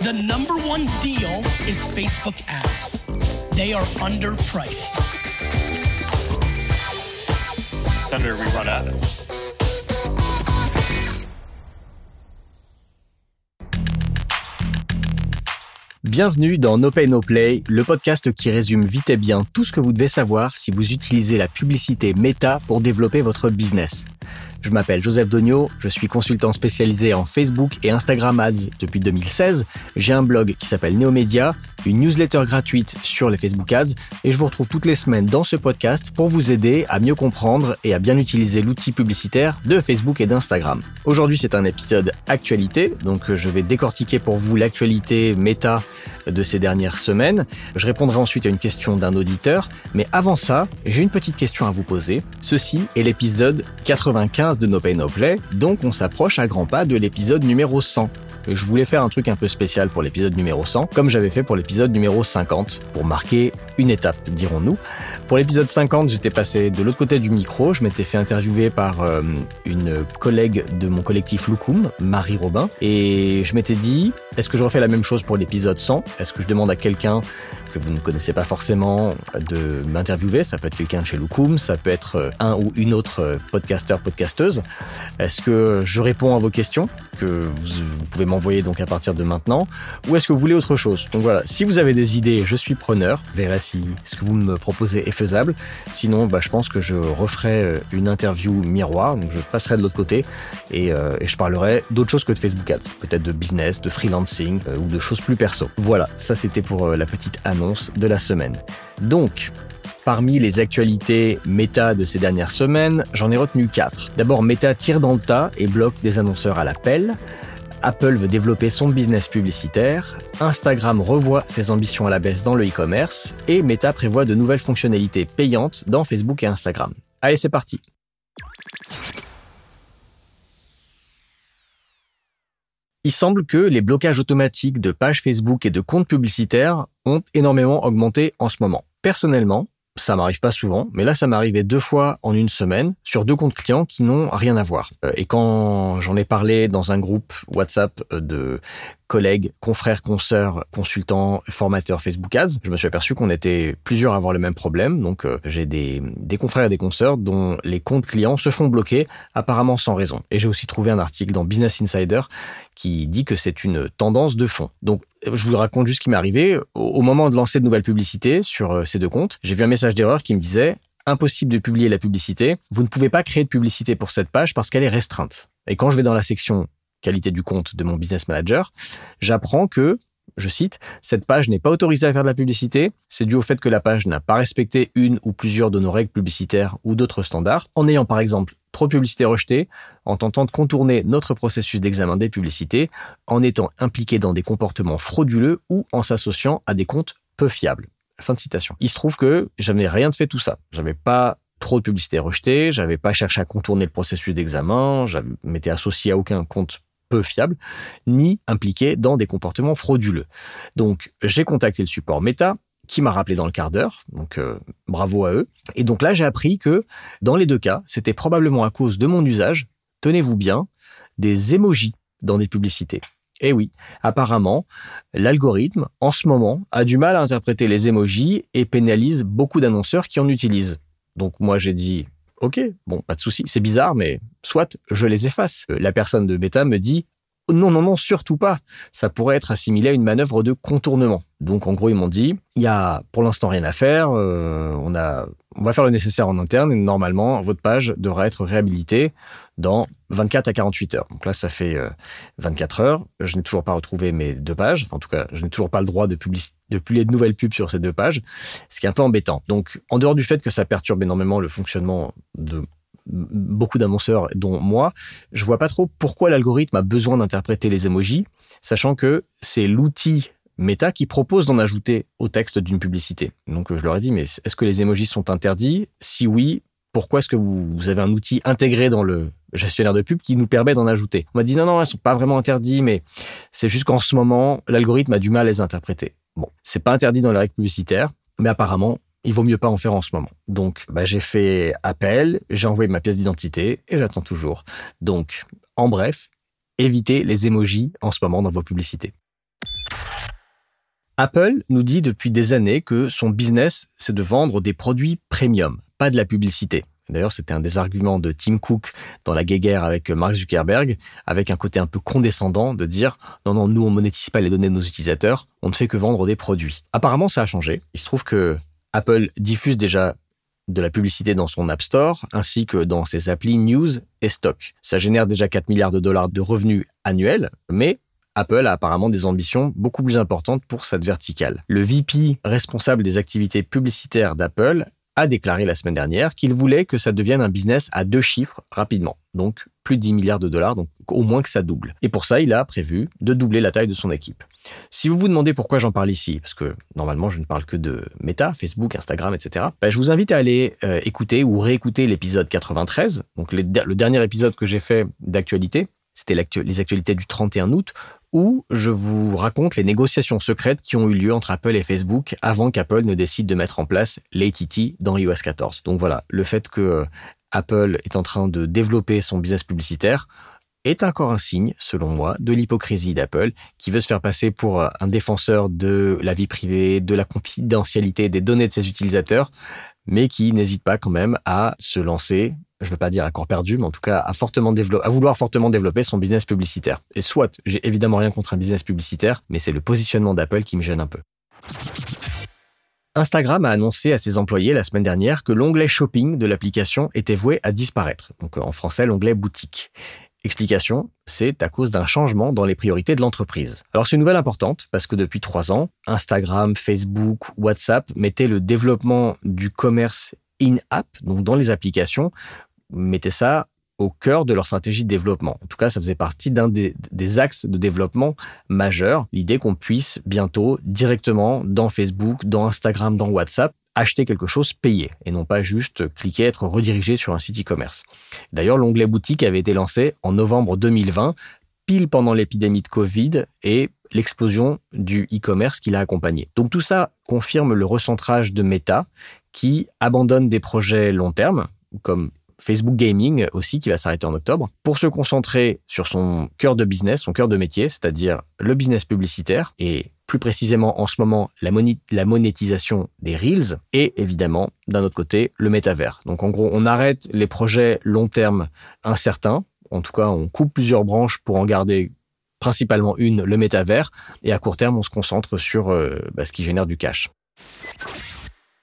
The number one deal is Facebook ads. They are underpriced. Senator, we run ads. Bienvenue dans No Pay No Play, le podcast qui résume vite et bien tout ce que vous devez savoir si vous utilisez la publicité Meta pour développer votre business. Je m'appelle Joseph Dogno, je suis consultant spécialisé en Facebook et Instagram Ads depuis 2016. J'ai un blog qui s'appelle Neomedia, une newsletter gratuite sur les Facebook Ads et je vous retrouve toutes les semaines dans ce podcast pour vous aider à mieux comprendre et à bien utiliser l'outil publicitaire de Facebook et d'Instagram. Aujourd'hui, c'est un épisode actualité, donc je vais décortiquer pour vous l'actualité méta de ces dernières semaines. Je répondrai ensuite à une question d'un auditeur, mais avant ça, j'ai une petite question à vous poser. Ceci est l'épisode 95 de No Pay No Play, donc on s'approche à grands pas de l'épisode numéro 100. Et je voulais faire un truc un peu spécial pour l'épisode numéro 100, comme j'avais fait pour l'épisode numéro 50, pour marquer une étape, dirons-nous. Pour l'épisode 50, j'étais passé de l'autre côté du micro, je m'étais fait interviewer par euh, une collègue de mon collectif Loukoum, Marie Robin, et je m'étais dit, est-ce que je refais la même chose pour l'épisode 100 Est-ce que je demande à quelqu'un que vous ne connaissez pas forcément de m'interviewer? Ça peut être quelqu'un de chez Loukoum, ça peut être euh, un ou une autre euh, podcasteur, podcasteuse. Est-ce que je réponds à vos questions que vous, pouvez m'envoyer donc à partir de maintenant? Ou est-ce que vous voulez autre chose? Donc voilà, si vous avez des idées, je suis preneur. Verrai si ce que vous me proposez est faisable. Sinon, bah, je pense que je referai euh, une interview miroir. Donc je passerai de l'autre côté et, et, je parlerai d'autres choses que de Facebook Ads. Peut-être de business, de freelancing ou de choses plus perso. Voilà, ça c'était pour la petite annonce de la semaine. Donc, Parmi les actualités méta de ces dernières semaines, j'en ai retenu quatre. D'abord, Meta tire dans le tas et bloque des annonceurs à l'appel. Apple veut développer son business publicitaire. Instagram revoit ses ambitions à la baisse dans le e-commerce. Et Meta prévoit de nouvelles fonctionnalités payantes dans Facebook et Instagram. Allez, c'est parti. Il semble que les blocages automatiques de pages Facebook et de comptes publicitaires ont énormément augmenté en ce moment. Personnellement, ça m'arrive pas souvent, mais là ça m'arrivait deux fois en une semaine sur deux comptes clients qui n'ont rien à voir. Euh, et quand j'en ai parlé dans un groupe WhatsApp euh, de collègues, confrères, consoeurs, consultants, formateurs Facebook Ads, je me suis aperçu qu'on était plusieurs à avoir le même problème. Donc euh, j'ai des, confrères et des consoeurs dont les comptes clients se font bloquer apparemment sans raison. Et j'ai aussi trouvé un article dans Business Insider qui dit que c'est une tendance de fond. Donc je vous raconte juste ce qui m'est arrivé. Au moment de lancer de nouvelles publicités sur euh, ces deux comptes, j'ai vu un message d'erreur qui me disait impossible de publier la publicité. Vous ne pouvez pas créer de publicité pour cette page parce qu'elle est restreinte. Et quand je vais dans la section qualité du compte de mon business manager, j'apprends que, je cite, cette page n'est pas autorisée à faire de la publicité. C'est dû au fait que la page n'a pas respecté une ou plusieurs de nos règles publicitaires ou d'autres standards, en ayant par exemple trop de publicité rejetée, en tentant de contourner notre processus d'examen des publicités, en étant impliqué dans des comportements frauduleux ou en s'associant à des comptes peu fiables. Fin de citation. Il se trouve que j'avais rien de fait tout ça. J'avais pas trop de publicité rejetée, j'avais pas cherché à contourner le processus d'examen, je m'étais associé à aucun compte peu fiable, ni impliqué dans des comportements frauduleux. Donc, j'ai contacté le support Meta, qui m'a rappelé dans le quart d'heure, donc euh, bravo à eux. Et donc là, j'ai appris que dans les deux cas, c'était probablement à cause de mon usage, tenez-vous bien, des emojis dans des publicités. Et oui, apparemment, l'algorithme, en ce moment, a du mal à interpréter les emojis et pénalise beaucoup d'annonceurs qui en utilisent. Donc moi, j'ai dit, OK, bon, pas de souci, c'est bizarre, mais soit je les efface. Euh, la personne de Meta me dit non, non, non, surtout pas. Ça pourrait être assimilé à une manœuvre de contournement. Donc en gros, ils m'ont dit, il y a pour l'instant rien à faire, euh, on, va faire le nécessaire en interne et normalement, votre page devra être réhabilitée dans 24 à 48 heures. Donc là, ça fait 24 euh, heures. Je n'ai toujours pas retrouvé mes deux pages. En tout cas, je n'ai toujours pas le droit de, de publier de nouvelles pubs sur ces deux pages, ce qui est un peu embêtant. Donc, en dehors du fait que ça perturbe énormément le fonctionnement de beaucoup d'annonceurs, dont moi, je vois pas trop pourquoi l'algorithme a besoin d'interpréter les emojis, sachant que c'est l'outil Meta qui propose d'en ajouter au texte d'une publicité. Donc je leur ai dit, mais est-ce que les emojis sont interdits? Si oui, pourquoi est-ce que vous, avez un outil intégré dans le gestionnaire de pub qui nous permet d'en ajouter? On m'a dit non, non, elles sont pas vraiment interdits, mais c'est juste qu'en ce moment, l'algorithme a du mal à les interpréter. C'est pas interdit dans les règles publicitaires, mais apparemment, il vaut mieux pas en faire en ce moment. Donc, bah, j'ai fait appel, j'ai envoyé ma pièce d'identité et j'attends toujours. Donc, en bref, évitez les emojis en ce moment dans vos publicités. Apple nous dit depuis des années que son business, c'est de vendre des produits premium, pas de la publicité. D'ailleurs, c'était un des arguments de Tim Cook dans la guéguerre avec Mark Zuckerberg, avec un côté un peu condescendant de dire non, non, nous on monétise pas les données de nos utilisateurs, on ne fait que vendre des produits. Apparemment, ça a changé. Il se trouve que Apple diffuse déjà de la publicité dans son App Store, ainsi que dans ses applis News et Stock. Ça génère déjà 4 milliards de dollars de revenus annuels, mais Apple a apparemment des ambitions beaucoup plus importantes pour cette verticale. Le VP responsable des activités publicitaires d'Apple a déclaré la semaine dernière qu'il voulait que ça devienne un business à deux chiffres rapidement. Donc plus de 10 milliards de dollars, donc au moins que ça double. Et pour ça, il a prévu de doubler la taille de son équipe. Si vous vous demandez pourquoi j'en parle ici, parce que normalement je ne parle que de Meta, Facebook, Instagram, etc., ben, je vous invite à aller euh, écouter ou réécouter l'épisode 93, donc le dernier épisode que j'ai fait d'actualité, c'était les actualités du 31 août, où je vous raconte les négociations secrètes qui ont eu lieu entre Apple et Facebook avant qu'Apple ne décide de mettre en place l'ATT dans iOS 14. Donc voilà, le fait que euh, Apple est en train de développer son business publicitaire est encore un signe, selon moi, de l'hypocrisie d'Apple, qui veut se faire passer pour euh, un défenseur de la vie privée, de la confidentialité des données de ses utilisateurs, mais qui n'hésite pas quand même à se lancer je ne veux pas dire à corps perdu, mais en tout cas à, à vouloir fortement développer son business publicitaire. Et soit, j'ai évidemment rien contre un business publicitaire, mais c'est le positionnement d'Apple qui me gêne un peu. Instagram a annoncé à ses employés la semaine dernière que l'onglet shopping de l'application était voué à disparaître. Donc en français, l'onglet boutique. Explication, c'est à cause d'un changement dans les priorités de l'entreprise. Alors c'est une nouvelle importante parce que depuis trois ans, Instagram, Facebook, WhatsApp mettaient le développement du commerce in-app, donc dans les applications, mettaient ça au cœur de leur stratégie de développement. En tout cas, ça faisait partie d'un des, axes de développement majeurs, l'idée qu'on puisse bientôt directement dans Facebook, dans Instagram, dans WhatsApp, acheter quelque chose payé et non pas juste cliquer, être redirigé sur un site e-commerce. D'ailleurs, l'onglet boutique avait été lancé en novembre 2020, pile pendant l'épidémie de Covid et l'explosion du e-commerce qui l'a accompagné. Donc tout ça confirme le recentrage de Meta qui abandonne des projets long terme, comme Facebook Gaming aussi, qui va s'arrêter en octobre, pour se concentrer sur son cœur de business, son cœur de métier, c'est-à-dire le business publicitaire et plus précisément en ce moment la, monétisation des Reels et évidemment d'un autre côté le métavers. Donc en gros on arrête les projets long terme incertains, en tout cas on coupe plusieurs branches pour en garder principalement une, le métavers, et à court terme on se concentre sur euh, bah, ce qui génère du cash.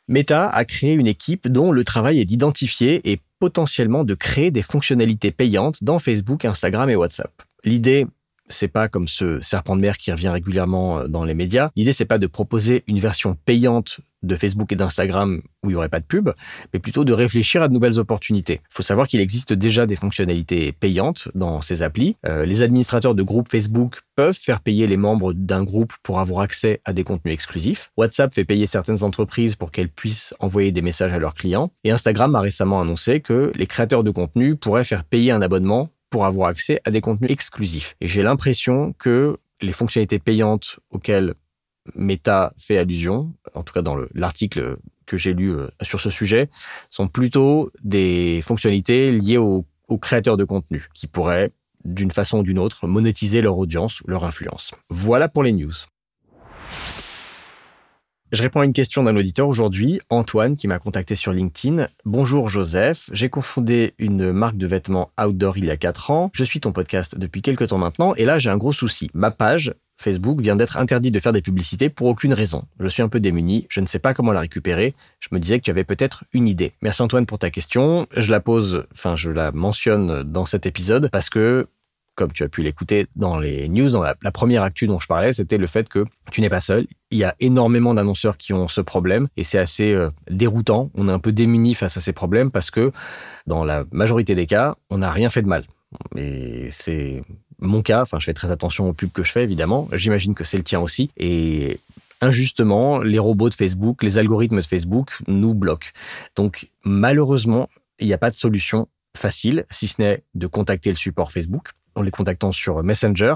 Meta a créé une équipe dont le travail est d'identifier et potentiellement de créer des fonctionnalités payantes dans Facebook, Instagram et WhatsApp. L'idée c'est pas comme ce serpent de mer qui revient régulièrement euh, dans les médias. L'idée, c'est pas de proposer une version payante de Facebook et d'Instagram où il y aurait pas de pub, mais plutôt de réfléchir à de nouvelles opportunités. Il faut savoir qu'il existe déjà des fonctionnalités payantes dans ces applis. Euh, les administrateurs de groupes Facebook peuvent faire payer les membres d'un groupe pour avoir accès à des contenus exclusifs. WhatsApp fait payer certaines entreprises pour qu'elles puissent envoyer des messages à leurs clients. Et Instagram a récemment annoncé que les créateurs de contenu pourraient faire payer un abonnement pour avoir accès à des contenus exclusifs. Et j'ai l'impression que les fonctionnalités payantes auxquelles Meta fait allusion, en tout cas dans l'article que j'ai lu euh, sur ce sujet, sont plutôt des fonctionnalités liées aux, créateurs de contenu qui pourraient, d'une façon ou d'une autre, monétiser leur audience, leur influence. Voilà pour les news. Je réponds à une question d'un auditeur aujourd'hui, Antoine, qui m'a contacté sur LinkedIn. Bonjour Joseph, j'ai confondé une marque de vêtements outdoor il y a 4 ans. Je suis ton podcast depuis quelques temps maintenant et là j'ai un gros souci. Ma page Facebook vient d'être interdite de faire des publicités pour aucune raison. Je suis un peu démuni, je ne sais pas comment la récupérer. Je me disais que tu avais peut-être une idée. Merci Antoine pour ta question. Je la pose, enfin je la mentionne dans cet épisode parce que comme tu as pu l'écouter dans les news, dans la, première actu dont je parlais, c'était le fait que tu n'es pas seul. Il y a énormément d'annonceurs qui ont ce problème et c'est assez euh, déroutant. On est un peu démuni face à ces problèmes parce que dans la majorité des cas, on n'a rien fait de mal. Et c'est mon cas. Enfin, je fais très attention aux pubs que je fais, évidemment. J'imagine que c'est le tien aussi. Et injustement, les robots de Facebook, les algorithmes de Facebook nous bloquent. Donc, malheureusement, il n'y a pas de solution facile, si ce n'est de contacter le support Facebook en les contactant sur Messenger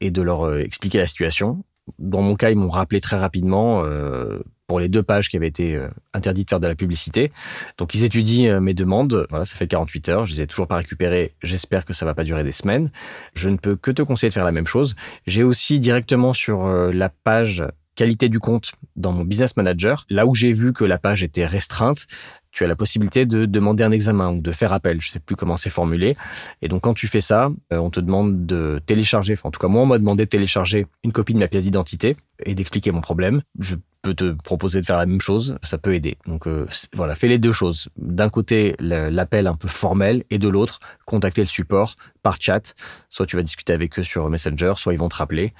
et de leur euh, expliquer la situation. Dans mon cas, ils m'ont rappelé très rapidement euh, pour les deux pages qui avaient été euh, interdites de faire de la publicité. Donc ils étudient mes demandes. Voilà, ça fait 48 heures. Je les ai toujours pas récupérées. J'espère que ça va pas durer des semaines. Je ne peux que te conseiller de faire la même chose. J'ai aussi directement sur la page qualité du compte dans mon business manager, là où j'ai vu que la page était restreinte, tu as la possibilité de demander un examen ou de faire appel. Je sais plus comment c'est formulé. Et donc, quand tu fais ça, euh, on te demande de télécharger, en tout cas, moi, on m'a demandé de télécharger une copie de ma pièce d'identité et d'expliquer mon problème. Je peux te proposer de faire la même chose. Ça peut aider. Donc, euh, voilà, fais les deux choses. D'un côté, l'appel un peu formel et de l'autre, contacter le support par chat. Soit tu vas discuter avec eux sur Messenger, soit ils vont te rappeler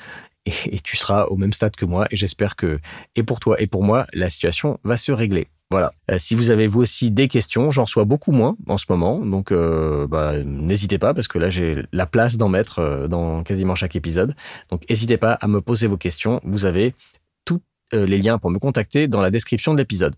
et, tu seras au même stade que moi. Et j'espère que, et pour toi et pour moi, la situation va se régler. Voilà. Euh, si vous avez vous aussi des questions, j'en reçois beaucoup moins en ce moment, donc euh, bah, n'hésitez pas parce que là j'ai la place d'en mettre euh, dans quasiment chaque épisode. Donc n'hésitez pas à me poser vos questions. Vous avez tous les liens pour me contacter dans la description de l'épisode.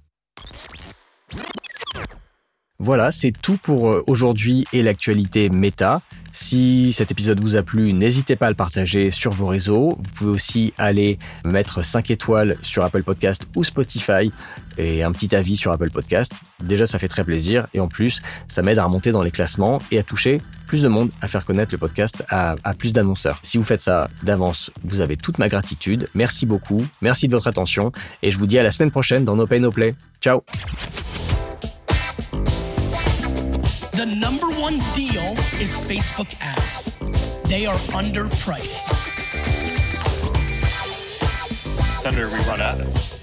Voilà, c'est tout pour aujourd'hui et l'actualité méta. Si cet épisode vous a plu, n'hésitez pas à le partager sur vos réseaux. Vous pouvez aussi aller mettre 5 étoiles sur Apple Podcast ou Spotify et un petit avis sur Apple Podcast. Déjà, ça fait très plaisir et en plus, ça m'aide à remonter dans les classements et à toucher plus de monde, à faire connaître le podcast à, à plus d'annonceurs. Si vous faites ça d'avance, vous avez toute ma gratitude. Merci beaucoup. Merci de votre attention et je vous dis à la semaine prochaine dans No Pay No Play. Ciao The number one deal is Facebook ads. They are underpriced. Senator, we run ads.